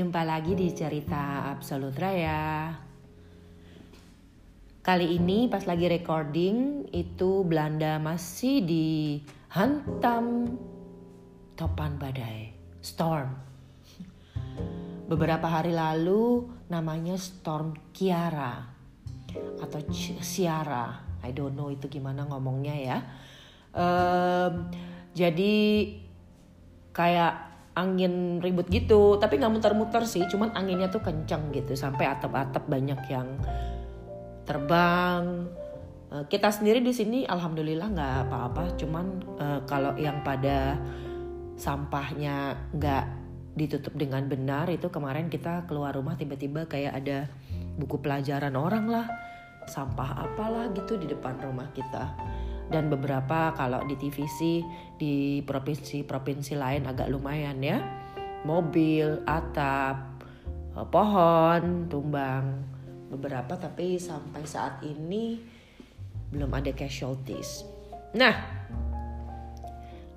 Jumpa lagi di cerita Absolut Raya. Kali ini pas lagi recording itu Belanda masih dihantam topan badai, storm. Beberapa hari lalu namanya storm Kiara atau Ciara. I don't know itu gimana ngomongnya ya. Um, jadi kayak angin ribut gitu. Tapi nggak muter-muter sih cuman anginnya tuh kencang gitu. Sampai atap-atap banyak yang terbang. Uh, kita sendiri di sini alhamdulillah nggak apa-apa. Cuman uh, kalau yang pada sampahnya nggak ditutup dengan benar itu kemarin kita keluar rumah tiba-tiba kayak ada buku pelajaran orang lah. Sampah apalah gitu di depan rumah kita dan beberapa kalau di TVC di provinsi-provinsi lain agak lumayan ya. Mobil atap eh, pohon tumbang. Beberapa tapi sampai saat ini belum ada casualties. Nah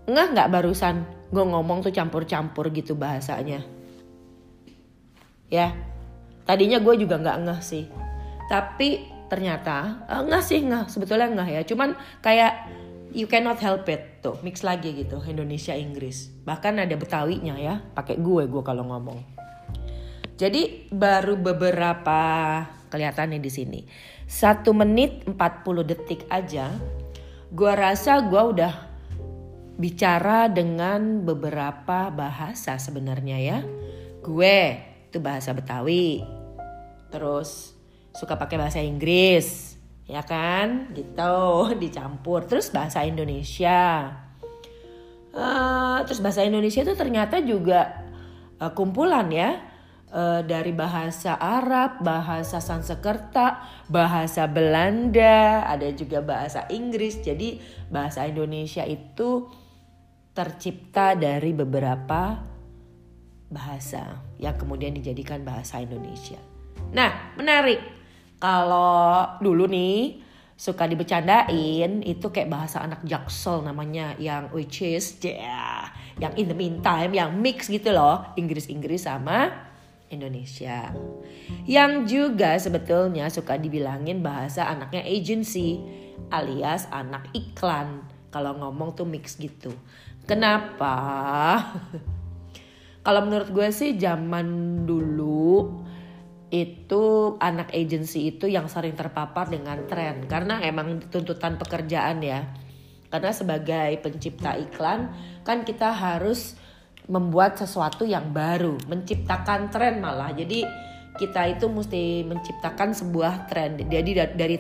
nggak nggak barusan gue ngomong tuh campur-campur gitu bahasanya? Ya tadinya gue juga nggak ngeh sih. Tapi ternyata uh, nggak sih nggak. Sebetulnya nggak ya. Cuman kayak you cannot help it. Tuh mix lagi gitu. Indonesia Inggris. Bahkan ada Betawinya ya. Pakai gue gue kalau ngomong. Jadi baru beberapa kelihatan nih di sini. Satu menit 40 detik aja gue rasa gue udah bicara dengan beberapa bahasa sebenarnya ya. Gue itu bahasa Betawi. Terus suka pakai bahasa Inggris ya kan? Gitu dicampur. Terus bahasa Indonesia. Uh, terus bahasa Indonesia itu ternyata juga uh, kumpulan ya. Uh, dari bahasa Arab bahasa Sanskerta bahasa Belanda ada juga bahasa Inggris. Jadi bahasa Indonesia itu tercipta dari beberapa bahasa yang kemudian dijadikan bahasa Indonesia. Nah menarik kalau dulu nih suka dibecandain itu kayak bahasa anak jaksel namanya yang which is yeah, yang in the meantime yang mix gitu loh Inggris-Inggris sama Indonesia. Yang juga sebetulnya suka dibilangin bahasa anaknya agency alias anak iklan. Kalau ngomong tuh mix gitu. Kenapa? Kalau menurut gue sih zaman dulu itu anak agency itu yang sering terpapar dengan tren. Karena emang tuntutan pekerjaan ya. Karena sebagai pencipta iklan kan kita harus membuat sesuatu yang baru. Menciptakan tren malah. Jadi kita itu mesti menciptakan sebuah tren. Jadi dari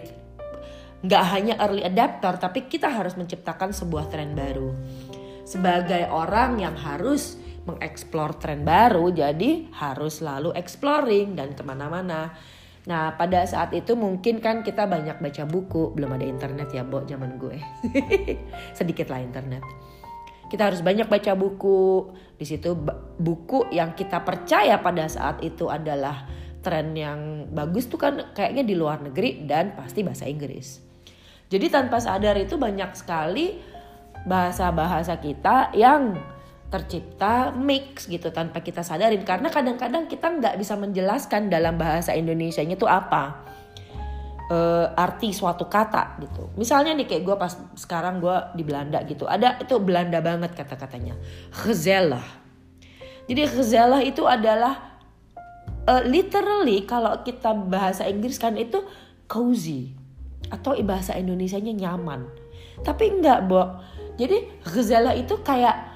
nggak hanya early adapter tapi kita harus menciptakan sebuah tren baru. Sebagai orang yang harus mengeksplor tren baru jadi harus selalu exploring dan ke mana-mana. Nah pada saat itu mungkin kan kita banyak baca buku. Belum ada internet ya Bo zaman gue. Sedikit lah internet. Kita harus banyak baca buku. Di situ buku yang kita percaya pada saat itu adalah tren yang bagus tuh kan kayaknya di luar negeri dan pasti bahasa Inggris. Jadi tanpa sadar itu banyak sekali bahasa-bahasa kita yang tercipta mix gitu tanpa kita sadarin. Karena kadang-kadang kita nggak bisa menjelaskan dalam bahasa Indonesia itu apa. E, arti suatu kata gitu. Misalnya nih kayak gue pas sekarang gue di Belanda gitu. Ada itu Belanda banget kata-katanya. Gezellig jadi gezellig itu adalah uh, literally kalau kita bahasa Inggris kan itu cozy atau bahasa Indonesianya nyaman. Tapi enggak Bo. Jadi gezellig itu kayak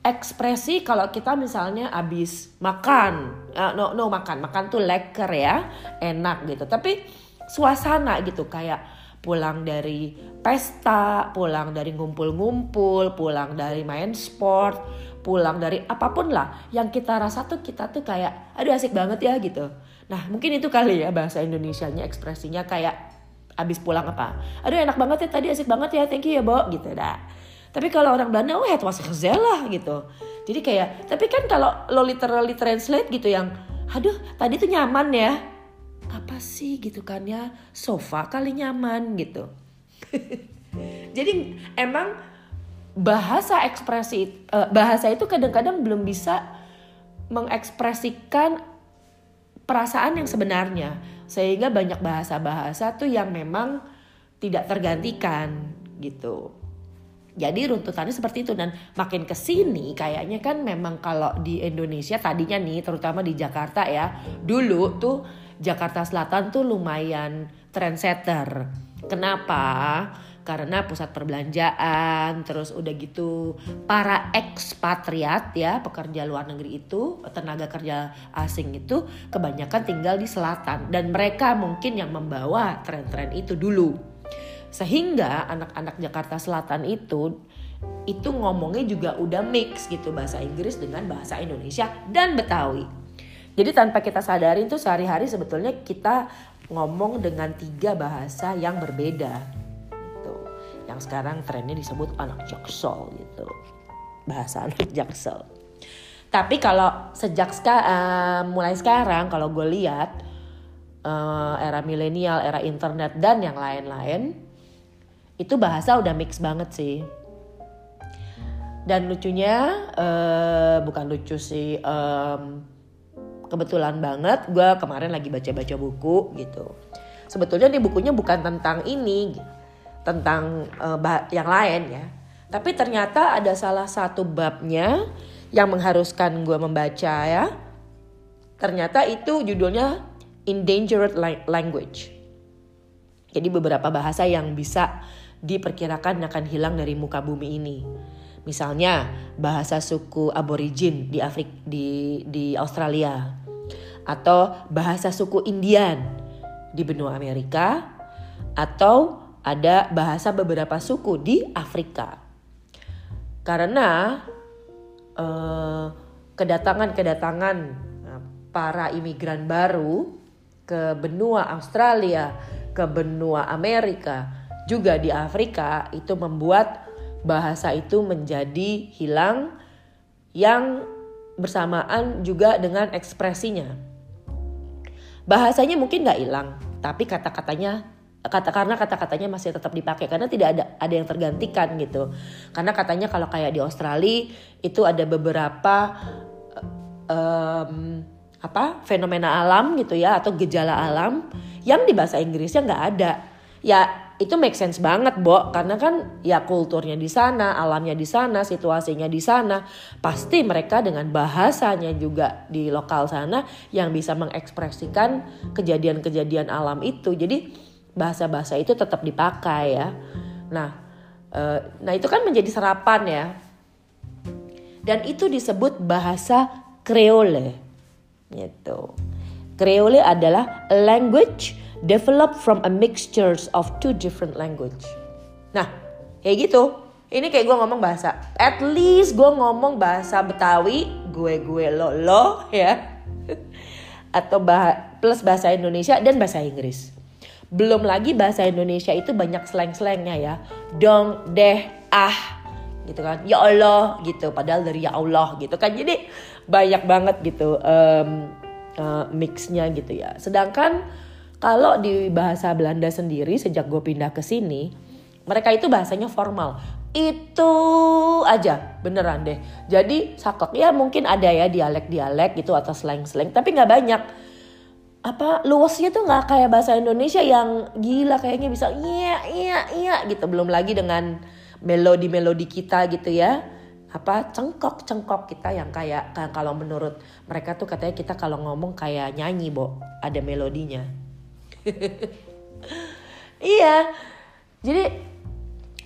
ekspresi kalau kita misalnya abis makan. Uh, no no makan. Makan tuh leker ya enak gitu. Tapi suasana gitu kayak pulang dari pesta pulang dari ngumpul-ngumpul pulang dari main sport pulang dari apa pun lah yang kita rasa tuh kita tuh kayak aduh asik banget ya gitu. Nah mungkin itu kali ya bahasa Indonesianya ekspresinya kayak abis pulang apa? Aduh enak banget ya tadi asik banget ya thank you ya Bo gitu dah tapi kalau orang Belanda, oh het was gezellig gitu. Jadi kayak, tapi kan kalau lo literally translate gitu yang, aduh tadi tuh nyaman ya. Apa sih gitu kan ya, sofa kali nyaman gitu. Jadi emang bahasa ekspresi, uh, bahasa itu kadang-kadang belum bisa mengekspresikan perasaan yang sebenarnya sehingga banyak bahasa-bahasa tuh yang memang tidak tergantikan gitu. Jadi runtutannya seperti itu dan makin ke sini kayaknya kan memang kalau di Indonesia tadinya nih terutama di Jakarta ya dulu tuh Jakarta Selatan tuh lumayan trendsetter. Kenapa? karena pusat perbelanjaan terus udah gitu para ekspatriat ya pekerja luar negeri itu tenaga kerja asing itu kebanyakan tinggal di selatan dan mereka mungkin yang membawa tren-tren itu dulu sehingga anak-anak Jakarta Selatan itu itu ngomongnya juga udah mix gitu bahasa Inggris dengan bahasa Indonesia dan Betawi. Jadi tanpa kita sadarin tuh sehari-hari sebetulnya kita ngomong dengan tiga bahasa yang berbeda yang sekarang trennya disebut anak jaksel gitu. Bahasa anak jaksel. Tapi kalau sejak ska, uh, mulai sekarang kalau gue lihat uh, era milenial era internet dan yang lain-lain itu bahasa udah mix banget sih dan lucunya uh, bukan lucu sih um, kebetulan banget gue kemarin lagi baca-baca buku gitu sebetulnya nih bukunya bukan tentang ini tentang uh, yang lain ya. Tapi ternyata ada salah satu babnya yang mengharuskan gue membaca ya. Ternyata itu judulnya Endangered Language. Jadi beberapa bahasa yang bisa diperkirakan akan hilang dari muka bumi ini. Misalnya bahasa suku aborigin di Afrik di di Australia atau bahasa suku Indian di benua Amerika atau ada bahasa beberapa suku di Afrika. Karena eh, kedatangan-kedatangan eh, para imigran baru ke benua Australia, ke benua Amerika, juga di Afrika itu membuat bahasa itu menjadi hilang yang bersamaan juga dengan ekspresinya. Bahasanya mungkin nggak hilang, tapi kata-katanya kata karena kata-katanya masih tetap dipakai karena tidak ada ada yang tergantikan gitu karena katanya kalau kayak di Australia itu ada beberapa um, apa fenomena alam gitu ya atau gejala alam yang di bahasa Inggrisnya nggak ada ya itu make sense banget Bo karena kan ya kulturnya di sana alamnya di sana situasinya di sana pasti mereka dengan bahasanya juga di lokal sana yang bisa mengekspresikan kejadian-kejadian alam itu jadi bahasa-bahasa itu tetap dipakai ya. Nah, uh, nah itu kan menjadi serapan ya. Dan itu disebut bahasa Creole. Gitu. Creole adalah language developed from a mixture of two different language. Nah, kayak gitu. Ini kayak gue ngomong bahasa. At least gue ngomong bahasa Betawi, gue gue lo lo ya. Atau bah plus bahasa Indonesia dan bahasa Inggris. Belum lagi bahasa Indonesia itu banyak slang-slangnya ya. Dong, deh, ah gitu kan. Ya Allah gitu. Padahal dari ya Allah gitu kan. Jadi banyak banget gitu um, uh, mixnya gitu ya. Sedangkan kalau di bahasa Belanda sendiri sejak gue pindah ke sini, mereka itu bahasanya formal. Itu aja beneran deh. Jadi saklek. Ya mungkin ada ya dialek-dialek gitu atau slang-slang, tapi nggak banyak. Apa luasnya tuh nggak kayak bahasa Indonesia yang gila kayaknya bisa iya iya iya gitu. Belum lagi dengan melodi melodi kita gitu ya. Apa cengkok cengkok kita yang kayak kalau menurut mereka tuh katanya kita kalau ngomong kayak nyanyi bo. Ada melodinya iya. Jadi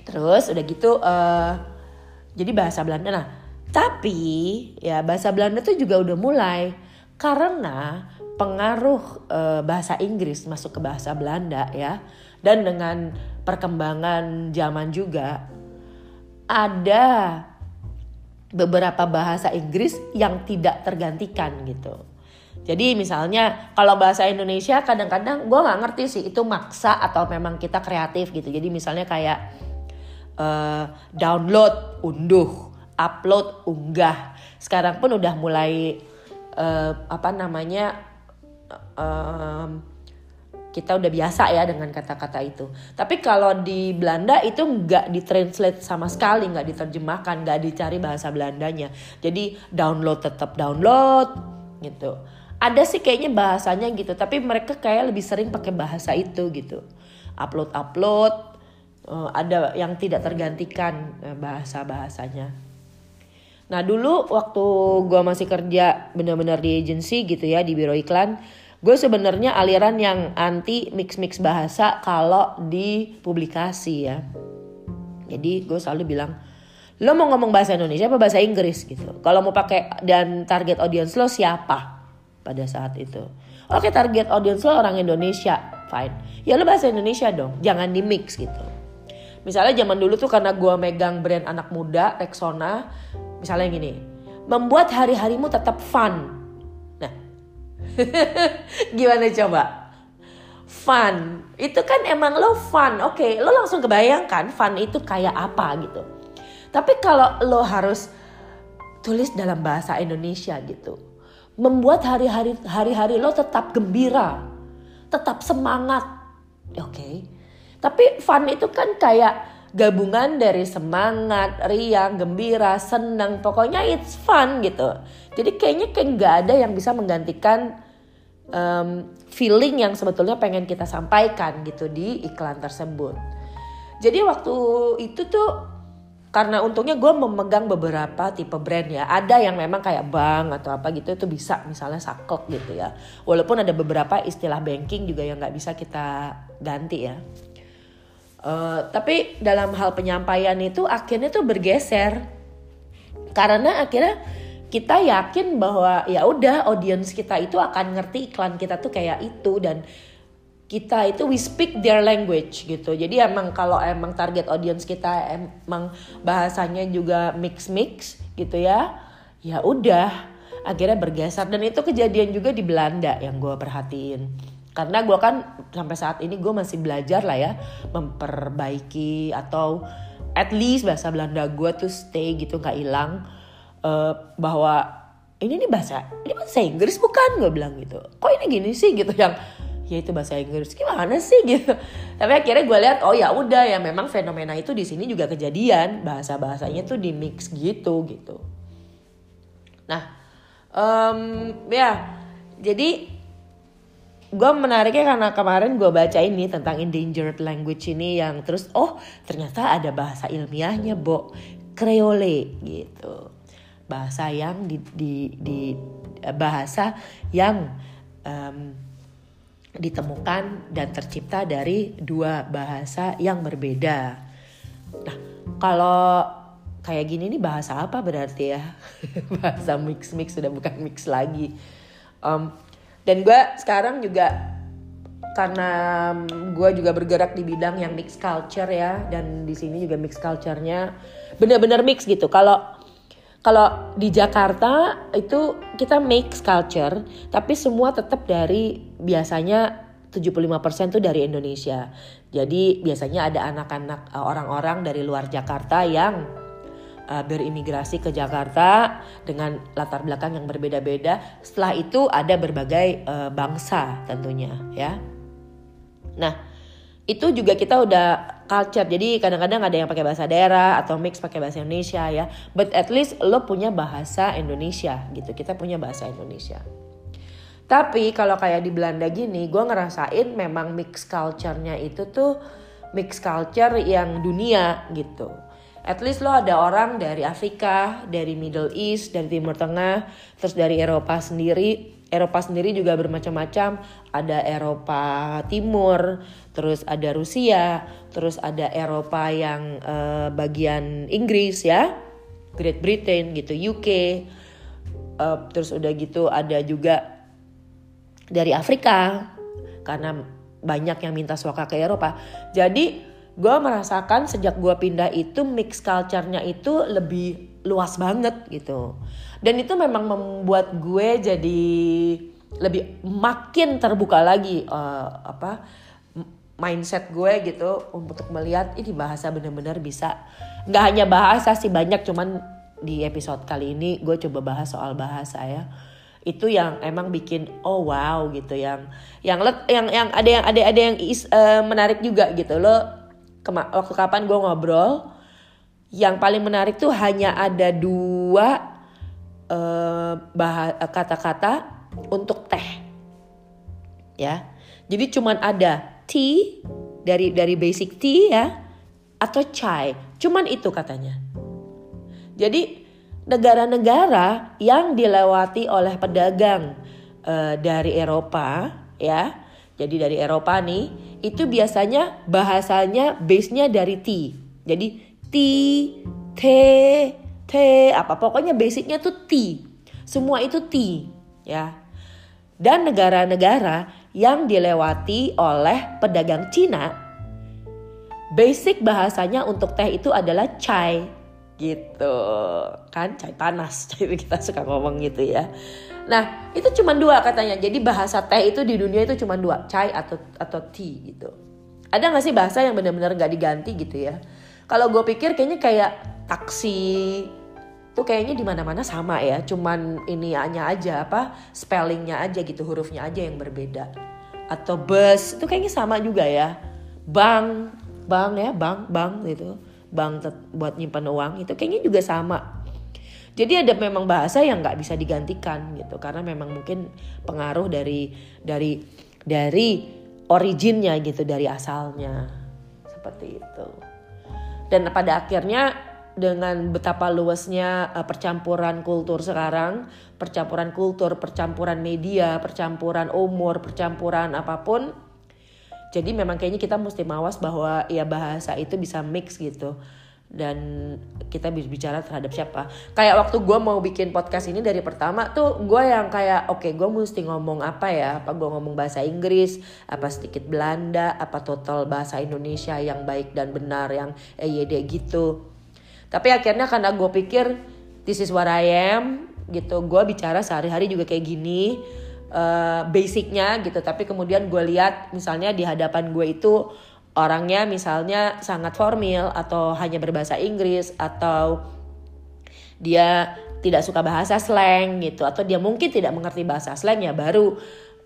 terus udah gitu uh, jadi bahasa Belanda. Nah tapi ya bahasa Belanda tuh juga udah mulai. Karena pengaruh e, bahasa Inggris masuk ke bahasa Belanda ya. Dan dengan perkembangan zaman juga ada beberapa bahasa Inggris yang tidak tergantikan gitu. Jadi misalnya kalau bahasa Indonesia kadang-kadang gue nggak ngerti sih itu maksa atau memang kita kreatif gitu. Jadi misalnya kayak uh, download, unduh, upload, unggah. Sekarang pun udah mulai uh, apa namanya um, kita udah biasa ya dengan kata-kata itu. Tapi kalau di Belanda itu nggak ditranslate sama sekali, nggak diterjemahkan, nggak dicari bahasa Belandanya. Jadi download tetap download gitu. Ada sih kayaknya bahasanya gitu, tapi mereka kayak lebih sering pakai bahasa itu gitu. Upload upload, uh, ada yang tidak tergantikan uh, bahasa bahasanya. Nah dulu waktu gue masih kerja bener-bener di agency gitu ya di biro iklan gue sebenarnya aliran yang anti mix mix bahasa kalau di publikasi ya jadi gue selalu bilang lo mau ngomong bahasa Indonesia apa bahasa Inggris gitu kalau mau pakai dan target audience lo siapa pada saat itu oke target audience lo orang Indonesia fine ya lo bahasa Indonesia dong jangan di mix gitu misalnya zaman dulu tuh karena gue megang brand anak muda Rexona misalnya gini membuat hari-harimu tetap fun Gimana coba? Fun. Itu kan emang lo fun. Oke, okay, lo langsung kebayangkan fun itu kayak apa gitu. Tapi kalau lo harus tulis dalam bahasa Indonesia gitu. Membuat hari-hari hari-hari lo tetap gembira, tetap semangat. Oke. Okay. Tapi fun itu kan kayak gabungan dari semangat, riang, gembira, senang, pokoknya it's fun gitu. Jadi kayaknya kayak nggak ada yang bisa menggantikan um, feeling yang sebetulnya pengen kita sampaikan gitu di iklan tersebut. Jadi waktu itu tuh karena untungnya gue memegang beberapa tipe brand ya. Ada yang memang kayak bank atau apa gitu itu bisa misalnya saklek gitu ya. Walaupun ada beberapa istilah banking juga yang nggak bisa kita ganti ya. Uh, tapi dalam hal penyampaian itu akhirnya tuh bergeser karena akhirnya kita yakin bahwa ya udah audience kita itu akan ngerti iklan kita tuh kayak itu dan kita itu we speak their language gitu. Jadi emang kalau emang target audience kita emang bahasanya juga mix mix gitu ya. Ya udah akhirnya bergeser dan itu kejadian juga di Belanda yang gue perhatiin. Karena gue kan sampai saat ini gue masih belajar lah ya memperbaiki atau at least bahasa Belanda gue tuh stay gitu nggak hilang uh, bahwa ini nih bahasa ini bahasa Inggris bukan gue bilang gitu kok ini gini sih gitu yang ya itu bahasa Inggris. Gimana sih gitu. Tapi akhirnya gue lihat oh ya udah ya memang fenomena itu di sini juga kejadian. Bahasa bahasanya tuh di mix gitu gitu. Nah um, ya jadi gue menariknya karena kemarin gue baca ini tentang endangered language ini yang terus oh ternyata ada bahasa ilmiahnya bo. Creole gitu. Bahasa yang di, di, di bahasa yang um, ditemukan dan tercipta dari dua bahasa yang berbeda. Nah, kalau kayak gini nih bahasa apa berarti ya? bahasa mix mix sudah bukan mix lagi. Um, dan gue sekarang juga karena gue juga bergerak di bidang yang mix culture ya dan di sini juga mix culture-nya bener-bener mix gitu. Kalau kalau di Jakarta itu kita mix culture, tapi semua tetap dari biasanya 75% tuh dari Indonesia. Jadi biasanya ada anak-anak eh, orang-orang dari luar Jakarta yang uh, berimigrasi ke Jakarta dengan latar belakang yang berbeda-beda. Setelah itu ada berbagai uh, bangsa tentunya ya. Nah, itu juga kita udah culture. Jadi kadang-kadang ada yang pakai bahasa daerah atau mix pakai bahasa Indonesia ya. But at least lo punya bahasa Indonesia gitu. Kita punya bahasa Indonesia. Tapi kalau kayak di Belanda gini gue ngerasain memang mix culture-nya itu tuh mix culture yang dunia gitu. At least lo ada orang dari Afrika dari Middle East dari Timur Tengah terus dari Eropa sendiri Eropa sendiri juga bermacam-macam. Ada Eropa Timur, terus ada Rusia, terus ada Eropa yang uh, bagian Inggris ya, Great Britain gitu, UK. Uh, eh, terus udah gitu ada juga dari Afrika karena banyak yang minta suaka ke Eropa. Jadi gue merasakan sejak gue pindah itu mix culture-nya itu lebih luas banget gitu. Dan itu memang membuat gue jadi lebih makin terbuka lagi uh, apa mindset gue gitu untuk melihat ini bahasa benar-benar bisa. Nggak hanya bahasa sih banyak cuman di episode kali ini gue coba bahas soal bahasa ya. Itu yang emang bikin oh wow gitu yang yang yang yang ada yang ada ada yang is, uh, menarik juga gitu lo waktu kapan gue ngobrol yang paling menarik tuh hanya ada dua uh, kata-kata untuk teh ya jadi cuman ada tea dari dari basic tea ya atau chai cuman itu katanya jadi negara-negara yang dilewati oleh pedagang uh, dari Eropa ya. Jadi dari Eropa nih itu biasanya bahasanya base-nya dari T. Jadi T, T, T apa pokoknya basicnya tuh T. Semua itu T ya. Dan negara-negara yang dilewati oleh pedagang Cina basic bahasanya untuk teh itu adalah chai gitu kan cai panas jadi kita suka ngomong gitu ya nah itu cuma dua katanya. Jadi bahasa teh itu di dunia itu cuma dua chai atau atau tea gitu. Ada nggak sih bahasa yang benar-benar gak diganti gitu ya? Kalau gue pikir kayaknya kayak taksi tuh kayaknya di mana-mana sama ya. Cuman ini hanya aja apa spellingnya aja gitu hurufnya aja yang berbeda. Atau bus itu kayaknya sama juga ya. Bank bank ya bank bank gitu. Bank buat nyimpan uang itu kayaknya juga sama jadi ada memang bahasa yang nggak bisa digantikan gitu karena memang mungkin pengaruh dari dari dari originnya gitu dari asalnya. Seperti itu. Dan pada akhirnya dengan betapa luasnya uh, percampuran kultur sekarang, percampuran kultur, percampuran media, percampuran umur, percampuran apa pun, jadi memang kayaknya kita mesti mawas bahwa ya bahasa itu bisa mix gitu dan kita bisa bicara terhadap siapa. Kayak waktu gue mau bikin podcast ini dari pertama tuh gue yang kayak oke okay, gue mesti ngomong apa ya? Apa gue ngomong bahasa Inggris? Apa sedikit Belanda? Apa total bahasa Indonesia yang baik dan benar yang EYD gitu? Tapi akhirnya karena gue pikir this is what I am gitu gue bicara sehari-hari juga kayak gini uh, basicnya gitu. Tapi kemudian gue lihat misalnya di hadapan gue itu orangnya misalnya sangat formal atau hanya berbahasa Inggris atau dia tidak suka bahasa slang gitu atau dia mungkin tidak mengerti bahasa slang ya baru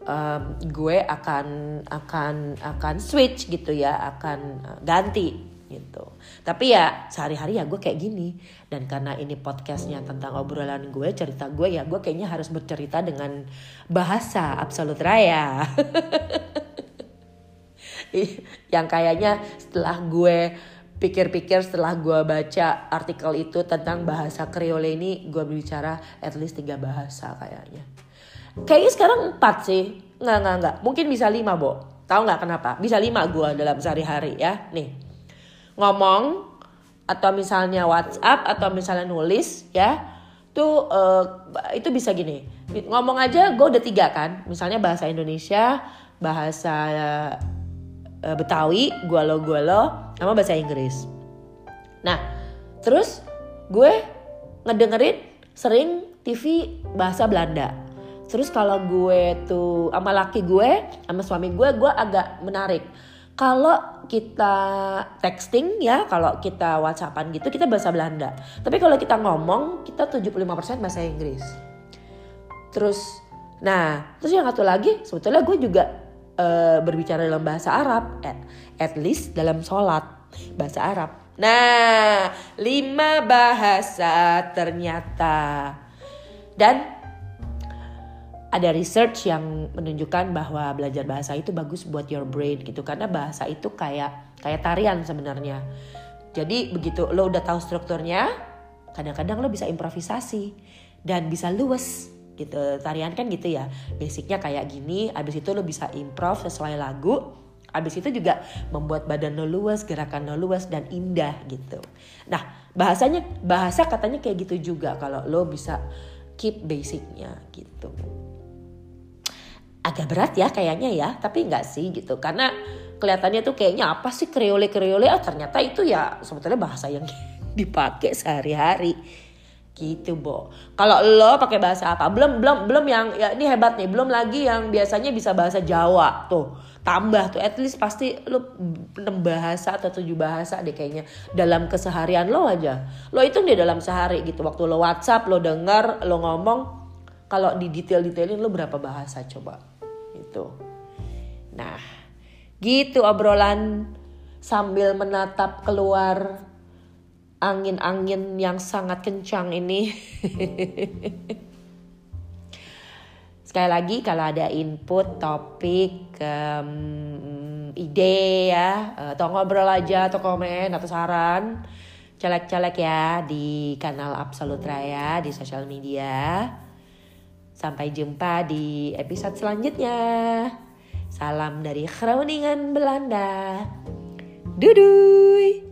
um, gue akan akan akan switch gitu ya akan uh, ganti gitu. Tapi ya sehari-hari ya gue kayak gini dan karena ini podcastnya tentang obrolan gue cerita gue ya gue kayaknya harus bercerita dengan bahasa absolut raya. yang kayaknya setelah gue pikir-pikir setelah gue baca artikel itu tentang bahasa Creole ini gue bicara at least tiga bahasa kayaknya. Kayaknya sekarang empat sih, nggak nggak nggak, mungkin bisa lima bo. Tahu nggak kenapa? Bisa lima gue dalam sehari-hari ya. Nih, ngomong atau misalnya WhatsApp atau misalnya nulis ya tuh uh, itu bisa gini ngomong aja gue udah tiga kan misalnya bahasa Indonesia bahasa uh, Betawi gue lo gue lo sama bahasa Inggris nah terus gue ngedengerin sering TV bahasa Belanda terus kalau gue tuh sama laki gue sama suami gue gue agak menarik kalau kita texting ya, kalau kita whatsappan gitu kita bahasa Belanda. Tapi kalau kita ngomong kita 75% bahasa Inggris. Terus nah, terus yang satu lagi sebetulnya gue juga uh, berbicara dalam bahasa Arab at, at least dalam sholat bahasa Arab. Nah, lima bahasa ternyata. Dan ada research yang menunjukkan bahwa belajar bahasa itu bagus buat your brain gitu karena bahasa itu kayak kayak tarian sebenarnya. Jadi begitu lo udah tahu strukturnya, kadang-kadang lo bisa improvisasi dan bisa luwes gitu. Tarian kan gitu ya. Basicnya kayak gini, abis itu lo bisa improv sesuai lagu. Abis itu juga membuat badan lo luas, gerakan lo luas dan indah gitu. Nah bahasanya bahasa katanya kayak gitu juga kalau lo bisa keep basicnya gitu agak berat ya kayaknya ya tapi nggak sih gitu karena kelihatannya tuh kayaknya apa sih kreole kreole ah ternyata itu ya sebetulnya bahasa yang dipakai sehari-hari gitu bo. Kalau lo pakai bahasa apa? Belum belum belum yang ya ini hebat nih. Belum lagi yang biasanya bisa bahasa Jawa. Tuh tambah tuh. At least pasti lo enam bahasa atau tujuh bahasa deh kayaknya. Dalam keseharian lo aja. Lo itu di dalam sehari gitu. Waktu lo WhatsApp lo dengar lo ngomong kalau di detail-detailin lu berapa bahasa coba? Itu nah gitu obrolan sambil menatap keluar angin-angin yang sangat kencang ini sekali lagi kalau ada input topik um, ide ya atau ngobrol aja atau komen atau saran celek-celek ya di kanal Absolut Raya di sosial media Sampai jumpa di episode selanjutnya. Salam dari Groningen Belanda. Dudui.